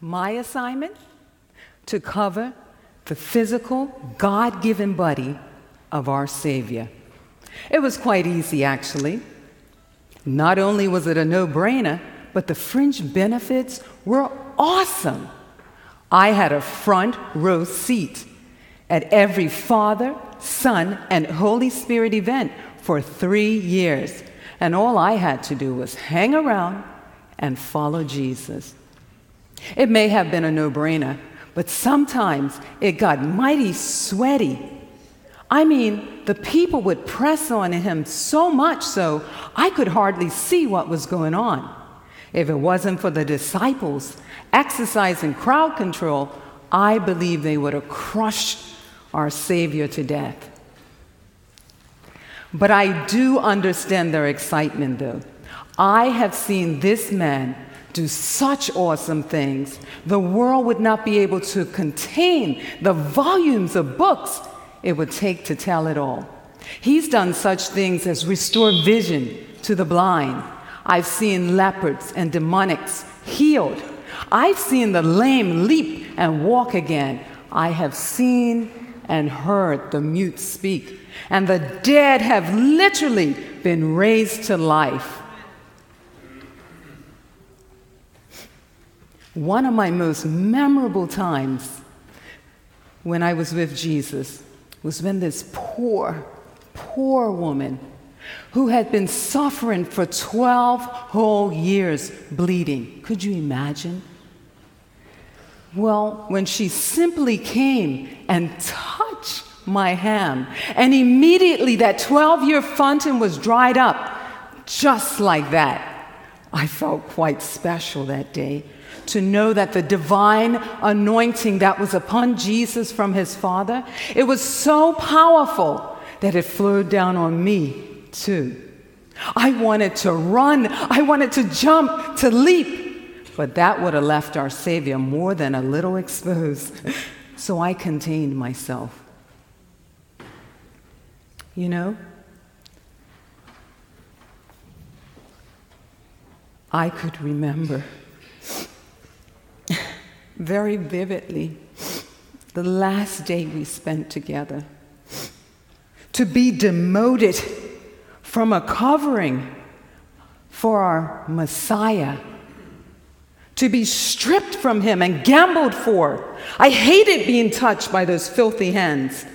My assignment? To cover the physical, God given body of our Savior. It was quite easy, actually. Not only was it a no brainer, but the fringe benefits were awesome. I had a front row seat at every Father, Son, and Holy Spirit event for three years. And all I had to do was hang around and follow Jesus. It may have been a no brainer, but sometimes it got mighty sweaty. I mean, the people would press on him so much so I could hardly see what was going on. If it wasn't for the disciples exercising crowd control, I believe they would have crushed our Savior to death. But I do understand their excitement, though. I have seen this man do such awesome things, the world would not be able to contain the volumes of books it would take to tell it all. He's done such things as restore vision to the blind. I've seen leopards and demoniacs healed. I've seen the lame leap and walk again. I have seen and heard the mute speak. And the dead have literally been raised to life. One of my most memorable times when I was with Jesus was when this poor, poor woman who had been suffering for 12 whole years bleeding. Could you imagine? Well, when she simply came and touched my ham, and immediately that 12 year fountain was dried up, just like that. I felt quite special that day to know that the divine anointing that was upon Jesus from his Father, it was so powerful that it flowed down on me too. I wanted to run, I wanted to jump, to leap, but that would have left our Savior more than a little exposed. So I contained myself. You know, I could remember very vividly the last day we spent together. To be demoted from a covering for our Messiah, to be stripped from him and gambled for. I hated being touched by those filthy hands.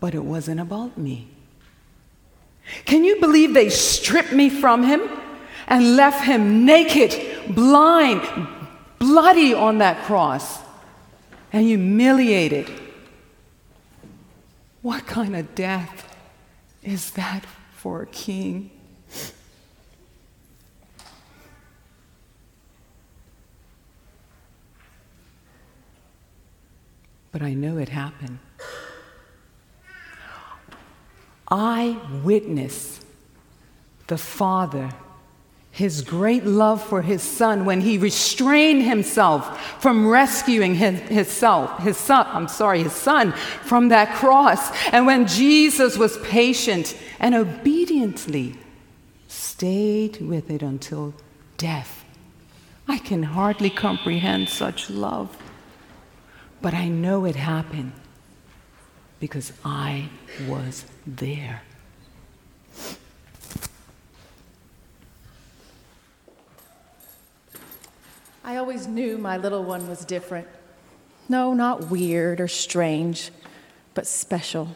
But it wasn't about me. Can you believe they stripped me from him and left him naked blind, bloody on that cross, and humiliated. What kind of death is that for a king? But I know it happened. I witness the Father his great love for his son when he restrained himself from rescuing his, his, self, his son, I'm sorry, his son from that cross. And when Jesus was patient and obediently stayed with it until death. I can hardly comprehend such love. But I know it happened because I was there. I always knew my little one was different. No, not weird or strange, but special.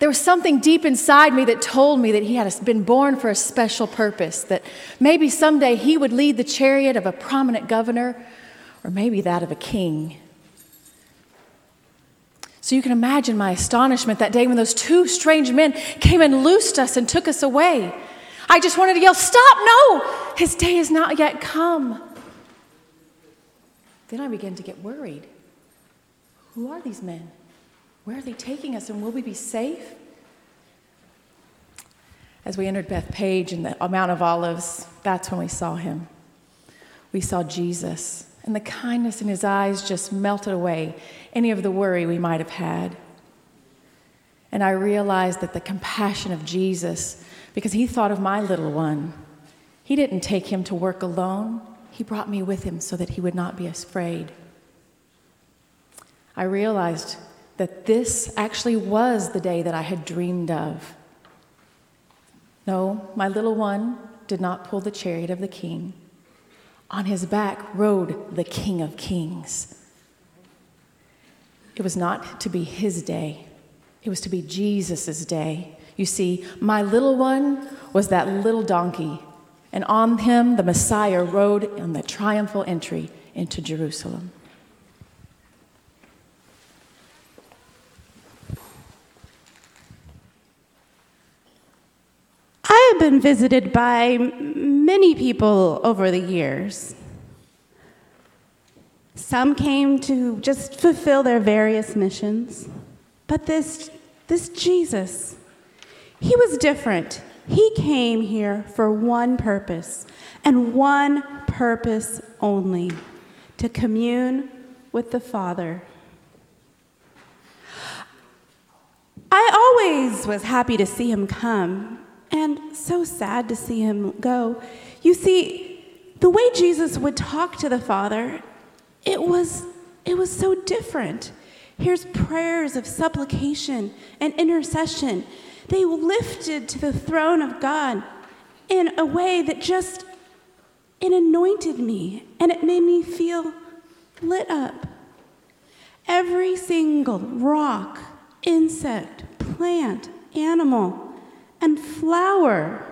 There was something deep inside me that told me that he had been born for a special purpose, that maybe someday he would lead the chariot of a prominent governor, or maybe that of a king. So you can imagine my astonishment that day when those two strange men came and loosed us and took us away. I just wanted to yell, Stop! No! His day has not yet come. Then I began to get worried. Who are these men? Where are they taking us, and will we be safe? As we entered Bethphage and the Mount of Olives, that's when we saw him. We saw Jesus, and the kindness in his eyes just melted away any of the worry we might have had. And I realized that the compassion of Jesus, because he thought of my little one, he didn't take him to work alone. He brought me with him so that he would not be afraid. I realized that this actually was the day that I had dreamed of. No, my little one did not pull the chariot of the king. On his back rode the King of Kings. It was not to be his day, it was to be Jesus' day. You see, my little one was that little donkey, and on him the Messiah rode on the triumphal entry into Jerusalem. I have been visited by many people over the years. Some came to just fulfill their various missions. But this, this Jesus, he was different. He came here for one purpose, and one purpose only to commune with the Father. I always was happy to see him come, and so sad to see him go. You see, the way Jesus would talk to the Father, it was, it was so different. Here's prayers of supplication and intercession. They lifted to the throne of God in a way that just it anointed me and it made me feel lit up. Every single rock, insect, plant, animal, and flower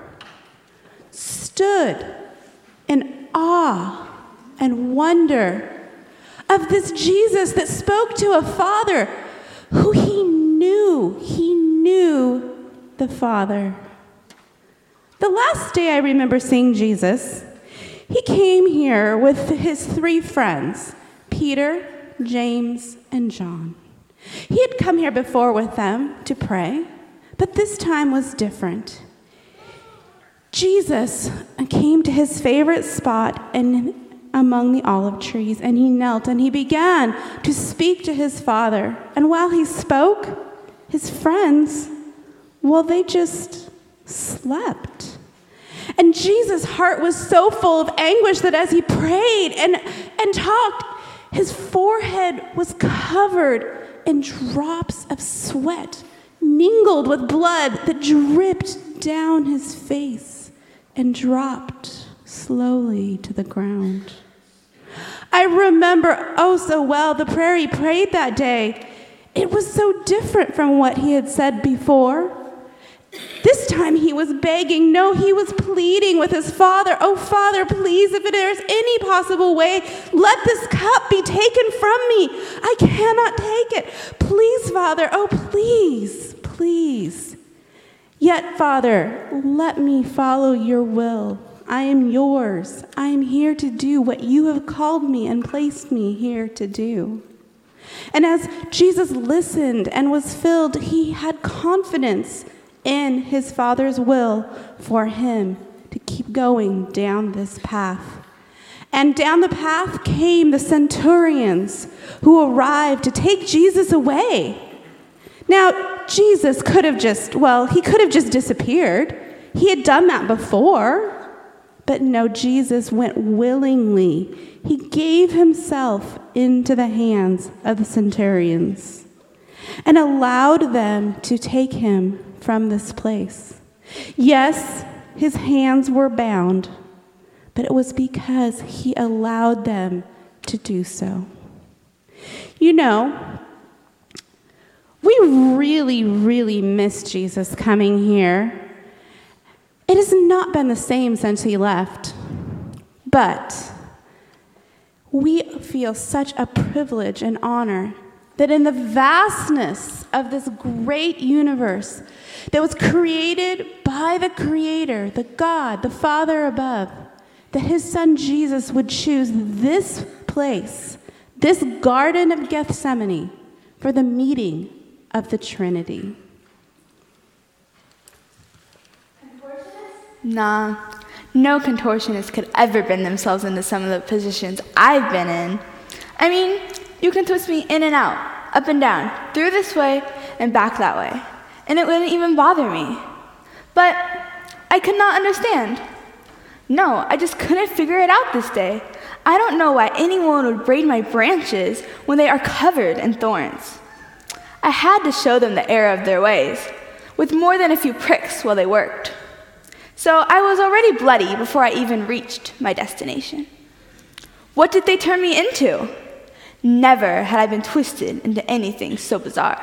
stood in awe and wonder of this Jesus that spoke to a father who he knew, he knew the Father. The last day I remember seeing Jesus, he came here with his three friends Peter, James, and John. He had come here before with them to pray, but this time was different. Jesus came to his favorite spot and among the olive trees, and he knelt and he began to speak to his father. And while he spoke, his friends, well, they just slept. And Jesus' heart was so full of anguish that as he prayed and, and talked, his forehead was covered in drops of sweat, mingled with blood that dripped down his face and dropped slowly to the ground. I remember oh so well the prayer he prayed that day. It was so different from what he had said before. This time he was begging, no, he was pleading with his father, Oh, Father, please, if there's any possible way, let this cup be taken from me. I cannot take it. Please, Father, oh, please, please. Yet, Father, let me follow your will. I am yours. I am here to do what you have called me and placed me here to do. And as Jesus listened and was filled, he had confidence in his Father's will for him to keep going down this path. And down the path came the centurions who arrived to take Jesus away. Now, Jesus could have just, well, he could have just disappeared. He had done that before. But no, Jesus went willingly. He gave himself into the hands of the centurions and allowed them to take him from this place. Yes, his hands were bound, but it was because he allowed them to do so. You know, we really, really miss Jesus coming here it has not been the same since he left. But we feel such a privilege and honor that in the vastness of this great universe that was created by the Creator, the God, the Father above, that his son Jesus would choose this place, this Garden of Gethsemane, for the meeting of the Trinity. Nah, no contortionist could ever bend themselves into some of the positions I've been in. I mean, you can twist me in and out, up and down, through this way and back that way, and it wouldn't even bother me. But I could not understand. No, I just couldn't figure it out this day. I don't know why anyone would braid my branches when they are covered in thorns. I had to show them the error of their ways, with more than a few pricks while they worked. So I was already bloody before I even reached my destination. What did they turn me into? Never had I been twisted into anything so bizarre.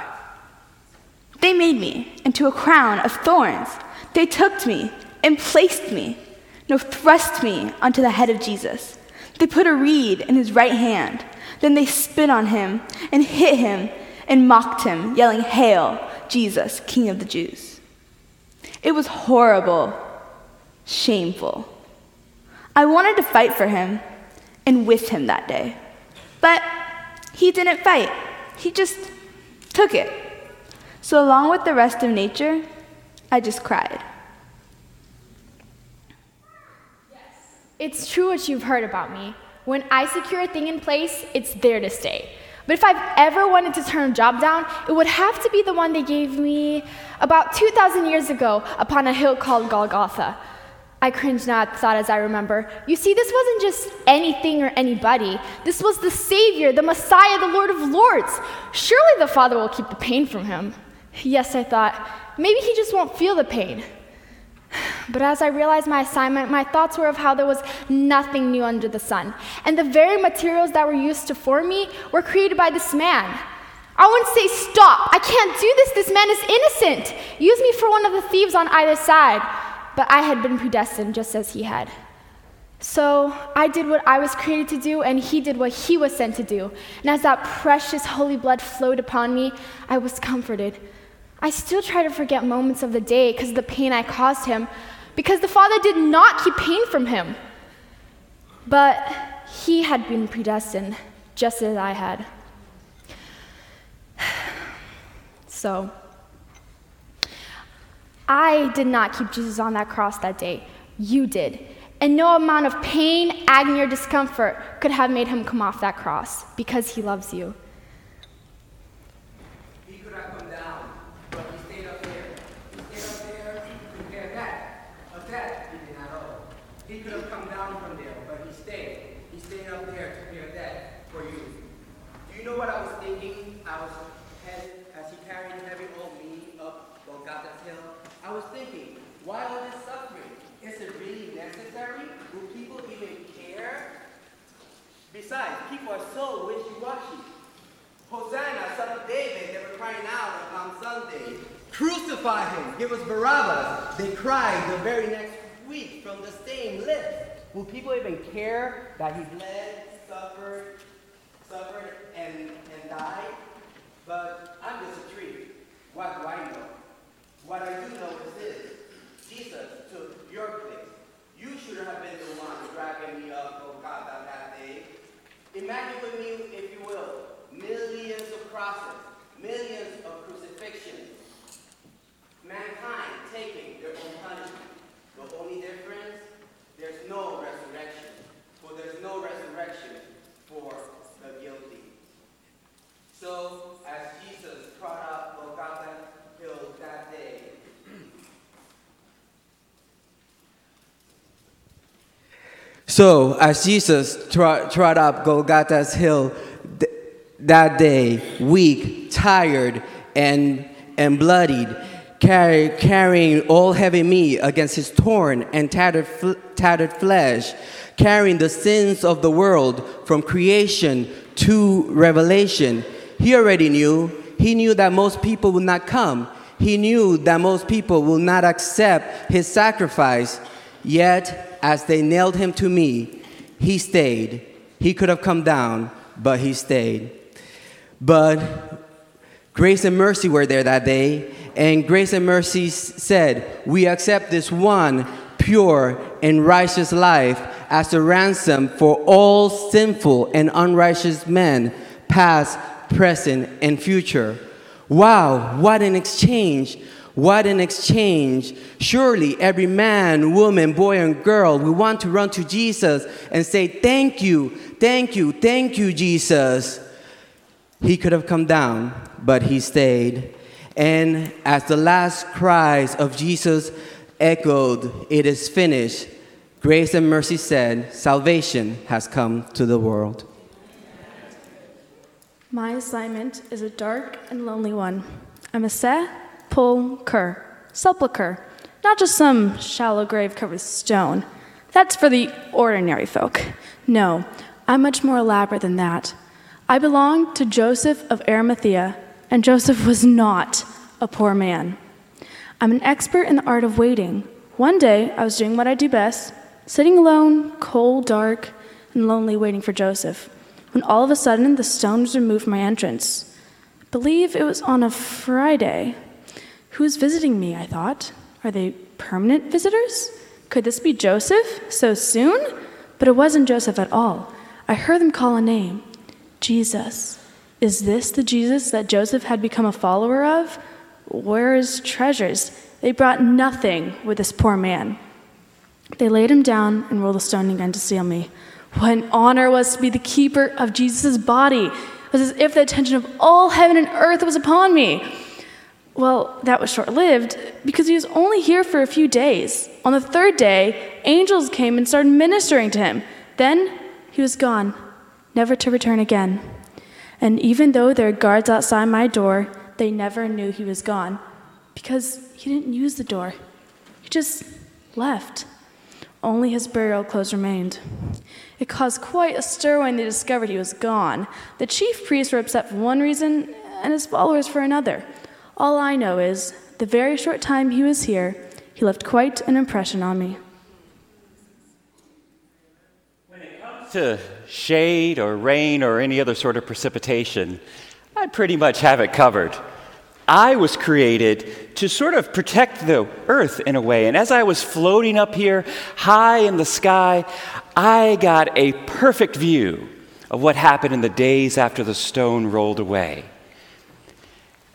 They made me into a crown of thorns. They took me and placed me, no, thrust me onto the head of Jesus. They put a reed in his right hand. Then they spit on him and hit him and mocked him, yelling, Hail, Jesus, King of the Jews. It was horrible, shameful. I wanted to fight for him and with him that day. But he didn't fight, he just took it. So, along with the rest of nature, I just cried. It's true what you've heard about me. When I secure a thing in place, it's there to stay. But if I've ever wanted to turn a job down, it would have to be the one they gave me about 2,000 years ago upon a hill called Golgotha. I cringe the thought as I remember. You see, this wasn't just anything or anybody. This was the Savior, the Messiah, the Lord of Lords. Surely the Father will keep the pain from him. Yes, I thought, maybe he just won't feel the pain. But as I realized my assignment, my thoughts were of how there was nothing new under the sun. And the very materials that were used to form me were created by this man. I wouldn't say, Stop, I can't do this. This man is innocent. Use me for one of the thieves on either side. But I had been predestined just as he had. So I did what I was created to do, and he did what he was sent to do. And as that precious holy blood flowed upon me, I was comforted. I still try to forget moments of the day because of the pain I caused him, because the Father did not keep pain from him. But he had been predestined, just as I had. So, I did not keep Jesus on that cross that day. You did. And no amount of pain, agony, or discomfort could have made him come off that cross because he loves you. Besides, people are so wishy-washy. Hosanna, son of David, they were crying out on Palm Sunday. Crucify him, give us Barabbas. They cried the very next week from the same lips. Will people even care that he bled, suffered, suffered, and, and died? But I'm just a tree. What do I know? What I do know is this. Jesus took your place. You should have been the one dragging me up, oh God, that day. Imagine with me, if you will, millions of crosses, millions of crucifixions, mankind taking their own punishment. The only difference, there's no resurrection. For there's no resurrection for the guilty. So, as Jesus trod up Golgotha Hill that day, So, as Jesus trod, trod up Golgotha's hill th- that day, weak, tired, and, and bloodied, carry, carrying all heavy meat against his torn and tattered, fl- tattered flesh, carrying the sins of the world from creation to revelation, he already knew. He knew that most people would not come. He knew that most people will not accept his sacrifice. Yet, as they nailed him to me, he stayed. He could have come down, but he stayed. But grace and mercy were there that day, and grace and mercy said, We accept this one pure and righteous life as a ransom for all sinful and unrighteous men, past, present, and future. Wow, what an exchange! What an exchange. Surely every man, woman, boy, and girl we want to run to Jesus and say, Thank you, thank you, thank you, Jesus. He could have come down, but he stayed. And as the last cries of Jesus echoed, It is finished, Grace and mercy said, Salvation has come to the world. My assignment is a dark and lonely one. I'm a seh, pul, sepulcher, not just some shallow grave covered with stone. That's for the ordinary folk. No, I'm much more elaborate than that. I belong to Joseph of Arimathea, and Joseph was not a poor man. I'm an expert in the art of waiting. One day, I was doing what I do best, sitting alone, cold, dark, and lonely, waiting for Joseph, when all of a sudden the stone was removed from my entrance. I believe it was on a Friday. Who's visiting me? I thought. Are they permanent visitors? Could this be Joseph so soon? But it wasn't Joseph at all. I heard them call a name Jesus. Is this the Jesus that Joseph had become a follower of? Where is treasures? They brought nothing with this poor man. They laid him down and rolled a stone again to seal me. What an honor was to be the keeper of Jesus' body. It was as if the attention of all heaven and earth was upon me. Well, that was short lived because he was only here for a few days. On the third day, angels came and started ministering to him. Then he was gone, never to return again. And even though there are guards outside my door, they never knew he was gone because he didn't use the door. He just left. Only his burial clothes remained. It caused quite a stir when they discovered he was gone. The chief priests were upset for one reason and his followers for another. All I know is, the very short time he was here, he left quite an impression on me. When it comes to shade or rain or any other sort of precipitation, I pretty much have it covered. I was created to sort of protect the earth in a way. And as I was floating up here high in the sky, I got a perfect view of what happened in the days after the stone rolled away.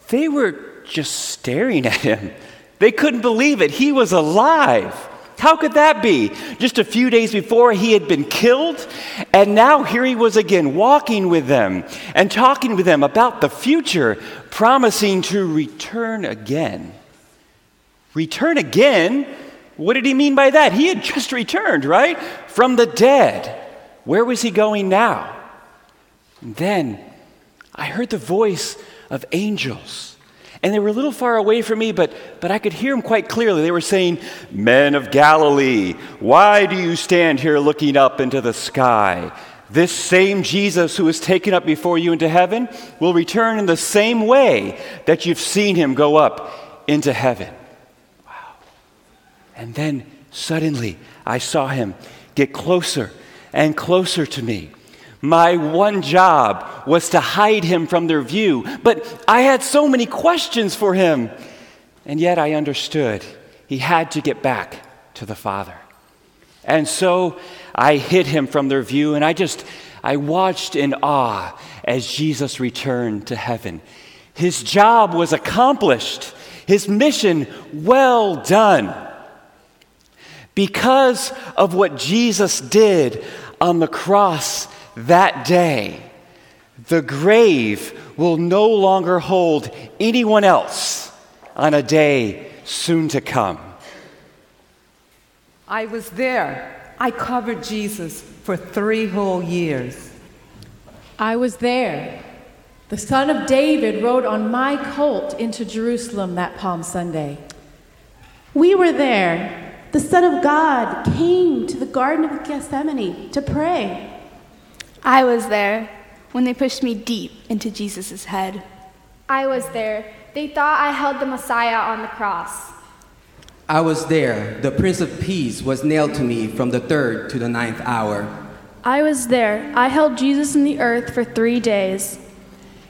They were just staring at him. They couldn't believe it. He was alive. How could that be? Just a few days before, he had been killed, and now here he was again, walking with them and talking with them about the future, promising to return again. Return again? What did he mean by that? He had just returned, right? From the dead. Where was he going now? And then I heard the voice of angels. And they were a little far away from me, but, but I could hear them quite clearly. They were saying, Men of Galilee, why do you stand here looking up into the sky? This same Jesus who was taken up before you into heaven will return in the same way that you've seen him go up into heaven. Wow. And then suddenly I saw him get closer and closer to me. My one job was to hide him from their view, but I had so many questions for him. And yet I understood he had to get back to the Father. And so I hid him from their view, and I just, I watched in awe as Jesus returned to heaven. His job was accomplished, his mission well done. Because of what Jesus did on the cross that day, the grave will no longer hold anyone else on a day soon to come. I was there. I covered Jesus for three whole years. I was there. The son of David rode on my colt into Jerusalem that Palm Sunday. We were there. The Son of God came to the Garden of Gethsemane to pray. I was there when they pushed me deep into Jesus' head. I was there. They thought I held the Messiah on the cross. I was there. The Prince of Peace was nailed to me from the third to the ninth hour. I was there. I held Jesus in the earth for three days.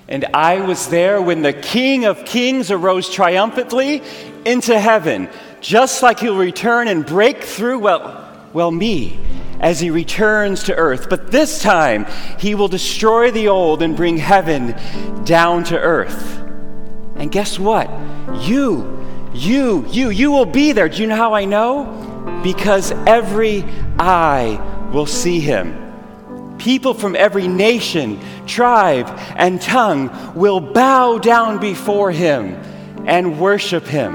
And I was there when the King of Kings arose triumphantly into heaven, just like he'll return and break through, well, well, me as he returns to earth. But this time, he will destroy the old and bring heaven down to earth. And guess what? You, you, you, you will be there. Do you know how I know? Because every eye will see him. People from every nation, tribe, and tongue will bow down before him and worship him.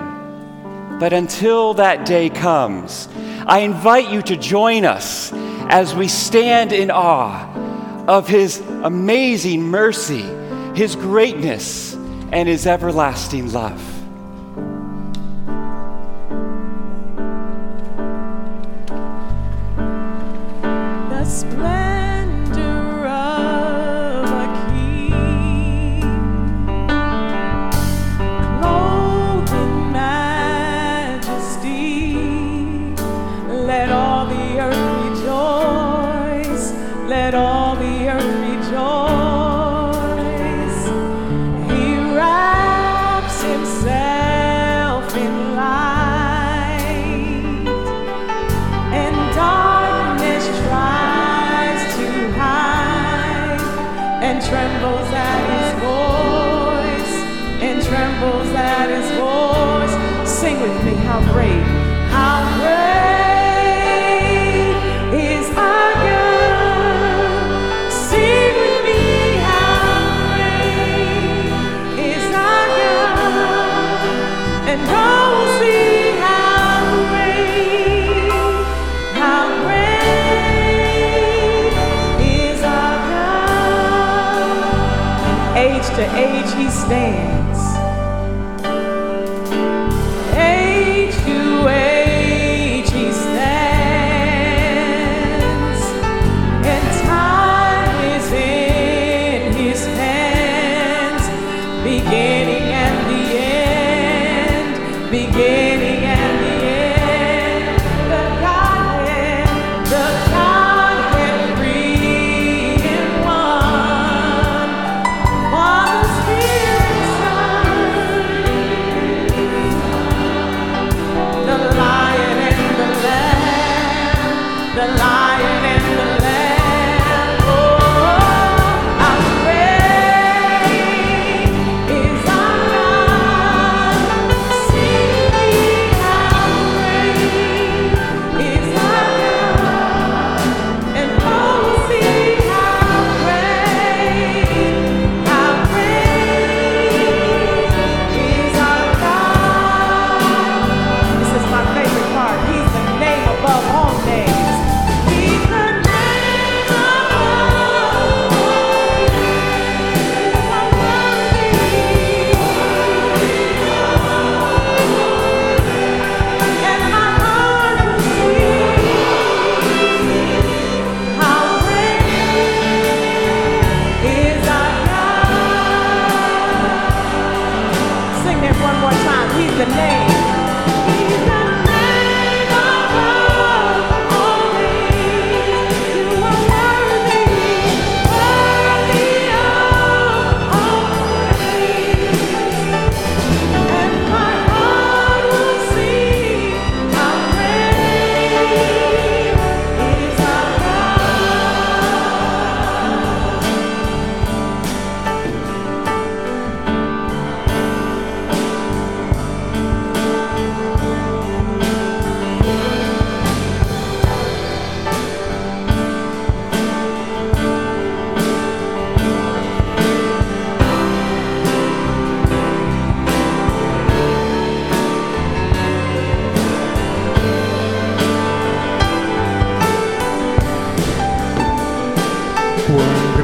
But until that day comes, I invite you to join us as we stand in awe of His amazing mercy, His greatness, and His everlasting love. to eight.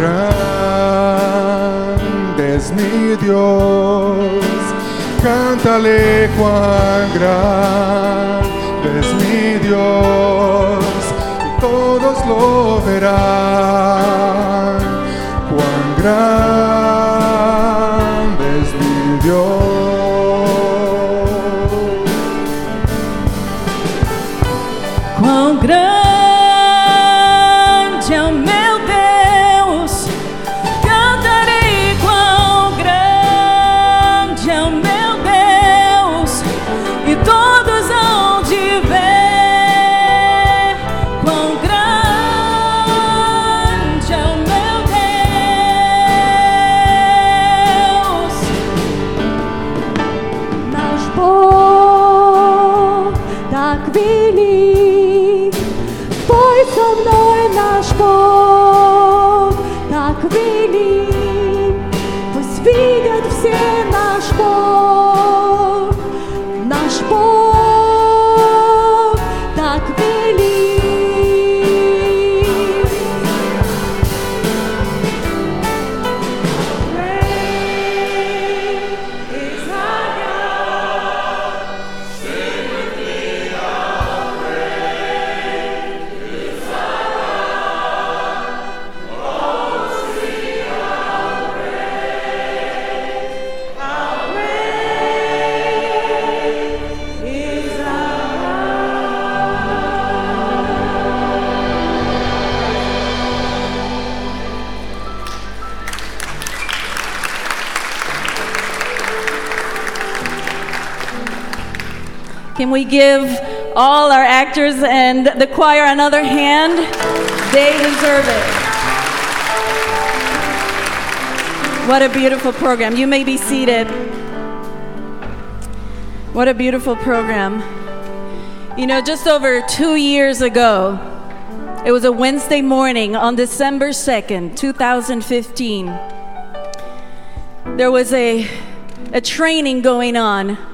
grande es mi Dios, cántale cuán grande es mi Dios, y todos lo verán, cuán grande. Can we give all our actors and the choir another hand? They deserve it. What a beautiful program. You may be seated. What a beautiful program. You know, just over two years ago, it was a Wednesday morning on December 2nd, 2015. There was a, a training going on.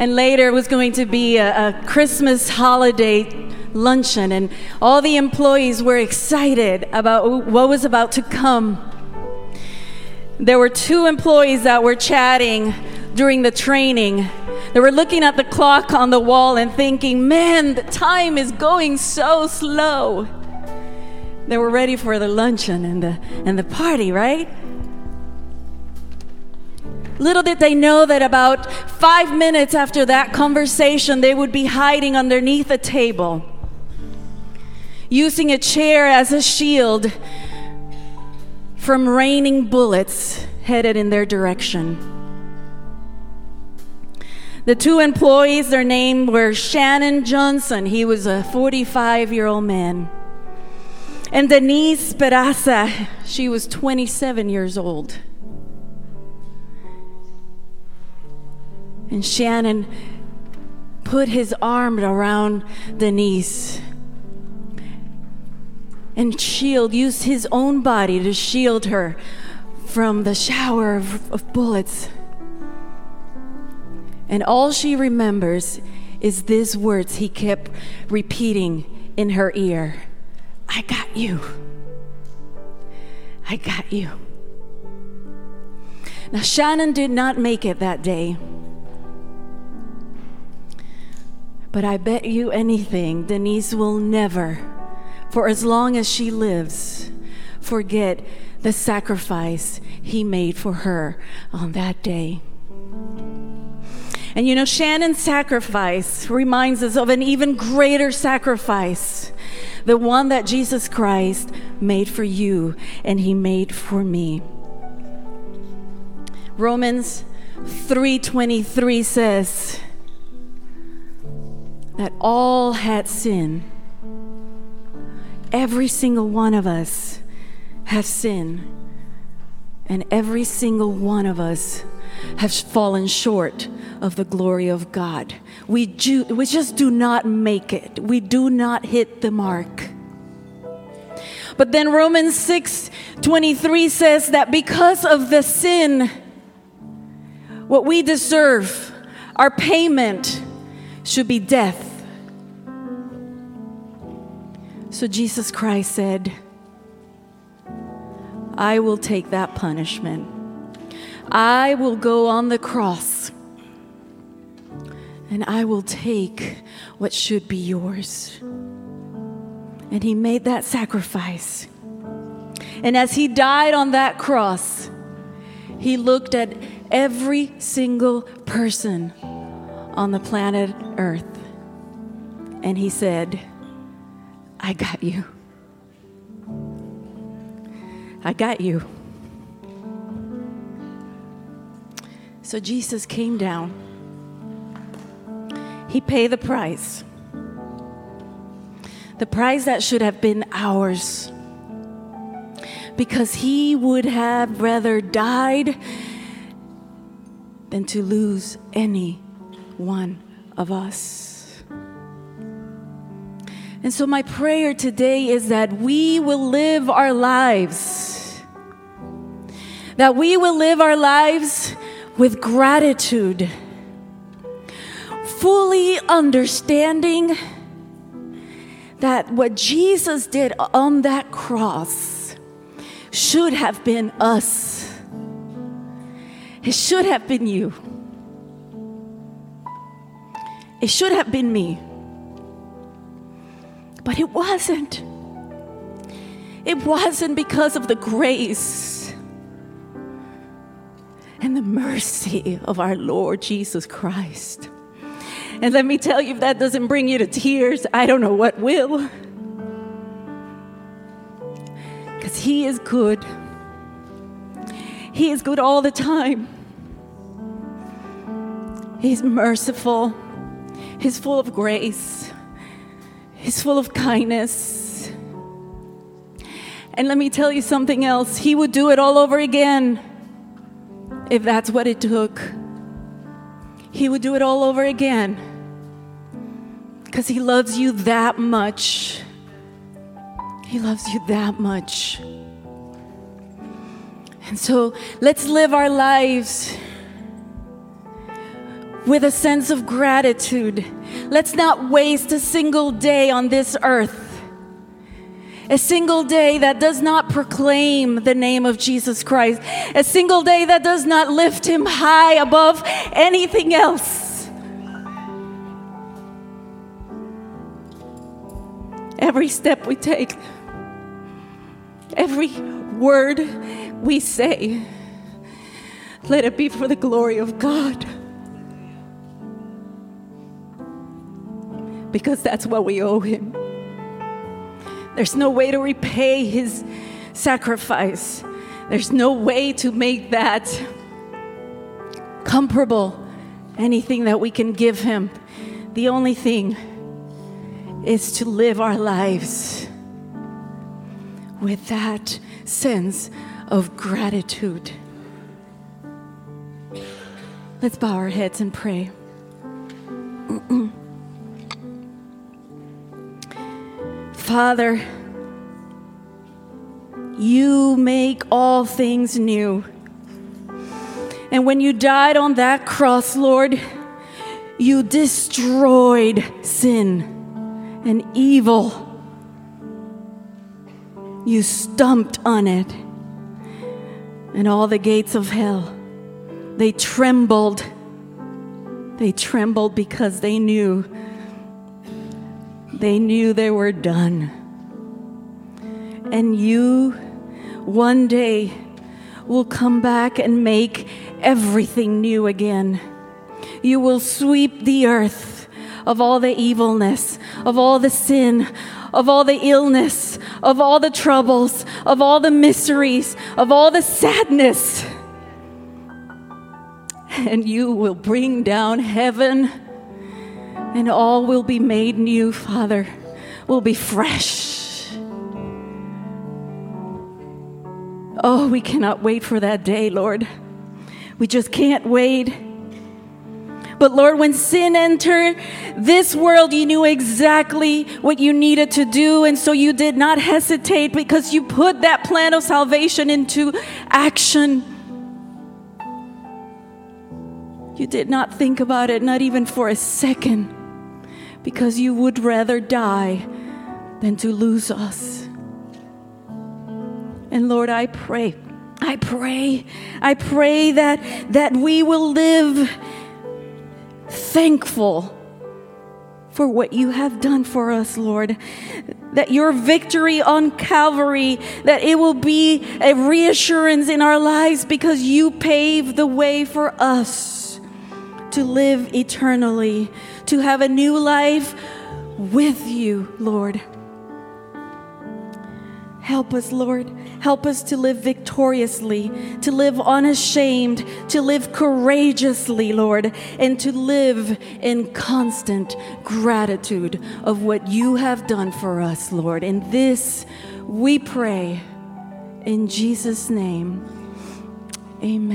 And later it was going to be a, a Christmas holiday luncheon, and all the employees were excited about what was about to come. There were two employees that were chatting during the training. They were looking at the clock on the wall and thinking, man, the time is going so slow. They were ready for the luncheon and the, and the party, right? Little did they know that about five minutes after that conversation, they would be hiding underneath a table, using a chair as a shield from raining bullets headed in their direction. The two employees, their name were Shannon Johnson. He was a 45 year old man. And Denise Peraza, she was 27 years old. And Shannon put his arm around Denise and shield, used his own body to shield her from the shower of, of bullets. And all she remembers is these words he kept repeating in her ear I got you. I got you. Now, Shannon did not make it that day. But I bet you anything, Denise will never, for as long as she lives, forget the sacrifice he made for her on that day. And you know, Shannon's sacrifice reminds us of an even greater sacrifice, the one that Jesus Christ made for you and he made for me. Romans 3:23 says that all had sin. Every single one of us have sinned. And every single one of us has fallen short of the glory of God. We, ju- we just do not make it, we do not hit the mark. But then Romans 6 23 says that because of the sin, what we deserve, our payment should be death. So Jesus Christ said, I will take that punishment. I will go on the cross and I will take what should be yours. And he made that sacrifice. And as he died on that cross, he looked at every single person on the planet Earth and he said, I got you. I got you. So Jesus came down. He paid the price. The price that should have been ours. Because he would have rather died than to lose any one of us. And so, my prayer today is that we will live our lives, that we will live our lives with gratitude, fully understanding that what Jesus did on that cross should have been us. It should have been you. It should have been me. But it wasn't. It wasn't because of the grace and the mercy of our Lord Jesus Christ. And let me tell you, if that doesn't bring you to tears, I don't know what will. Because He is good. He is good all the time. He's merciful. He's full of grace. He's full of kindness. And let me tell you something else. He would do it all over again if that's what it took. He would do it all over again because He loves you that much. He loves you that much. And so let's live our lives with a sense of gratitude. Let's not waste a single day on this earth. A single day that does not proclaim the name of Jesus Christ. A single day that does not lift him high above anything else. Every step we take, every word we say, let it be for the glory of God. Because that's what we owe Him. There's no way to repay His sacrifice, there's no way to make that comparable anything that we can give Him. The only thing is to live our lives with that sense of gratitude. Let's bow our heads and pray. Father, you make all things new. And when you died on that cross, Lord, you destroyed sin and evil. You stumped on it. And all the gates of hell, they trembled. They trembled because they knew. They knew they were done. And you, one day, will come back and make everything new again. You will sweep the earth of all the evilness, of all the sin, of all the illness, of all the troubles, of all the miseries, of all the sadness. And you will bring down heaven, and all will be made new, Father, will be fresh. Oh, we cannot wait for that day, Lord. We just can't wait. But Lord, when sin entered this world, you knew exactly what you needed to do. And so you did not hesitate because you put that plan of salvation into action. You did not think about it, not even for a second, because you would rather die than to lose us. And Lord, I pray, I pray, I pray that, that we will live thankful for what you have done for us, Lord. That your victory on Calvary, that it will be a reassurance in our lives because you paved the way for us to live eternally, to have a new life with you, Lord. Help us, Lord. Help us to live victoriously, to live unashamed, to live courageously, Lord, and to live in constant gratitude of what you have done for us, Lord. And this we pray in Jesus' name. Amen.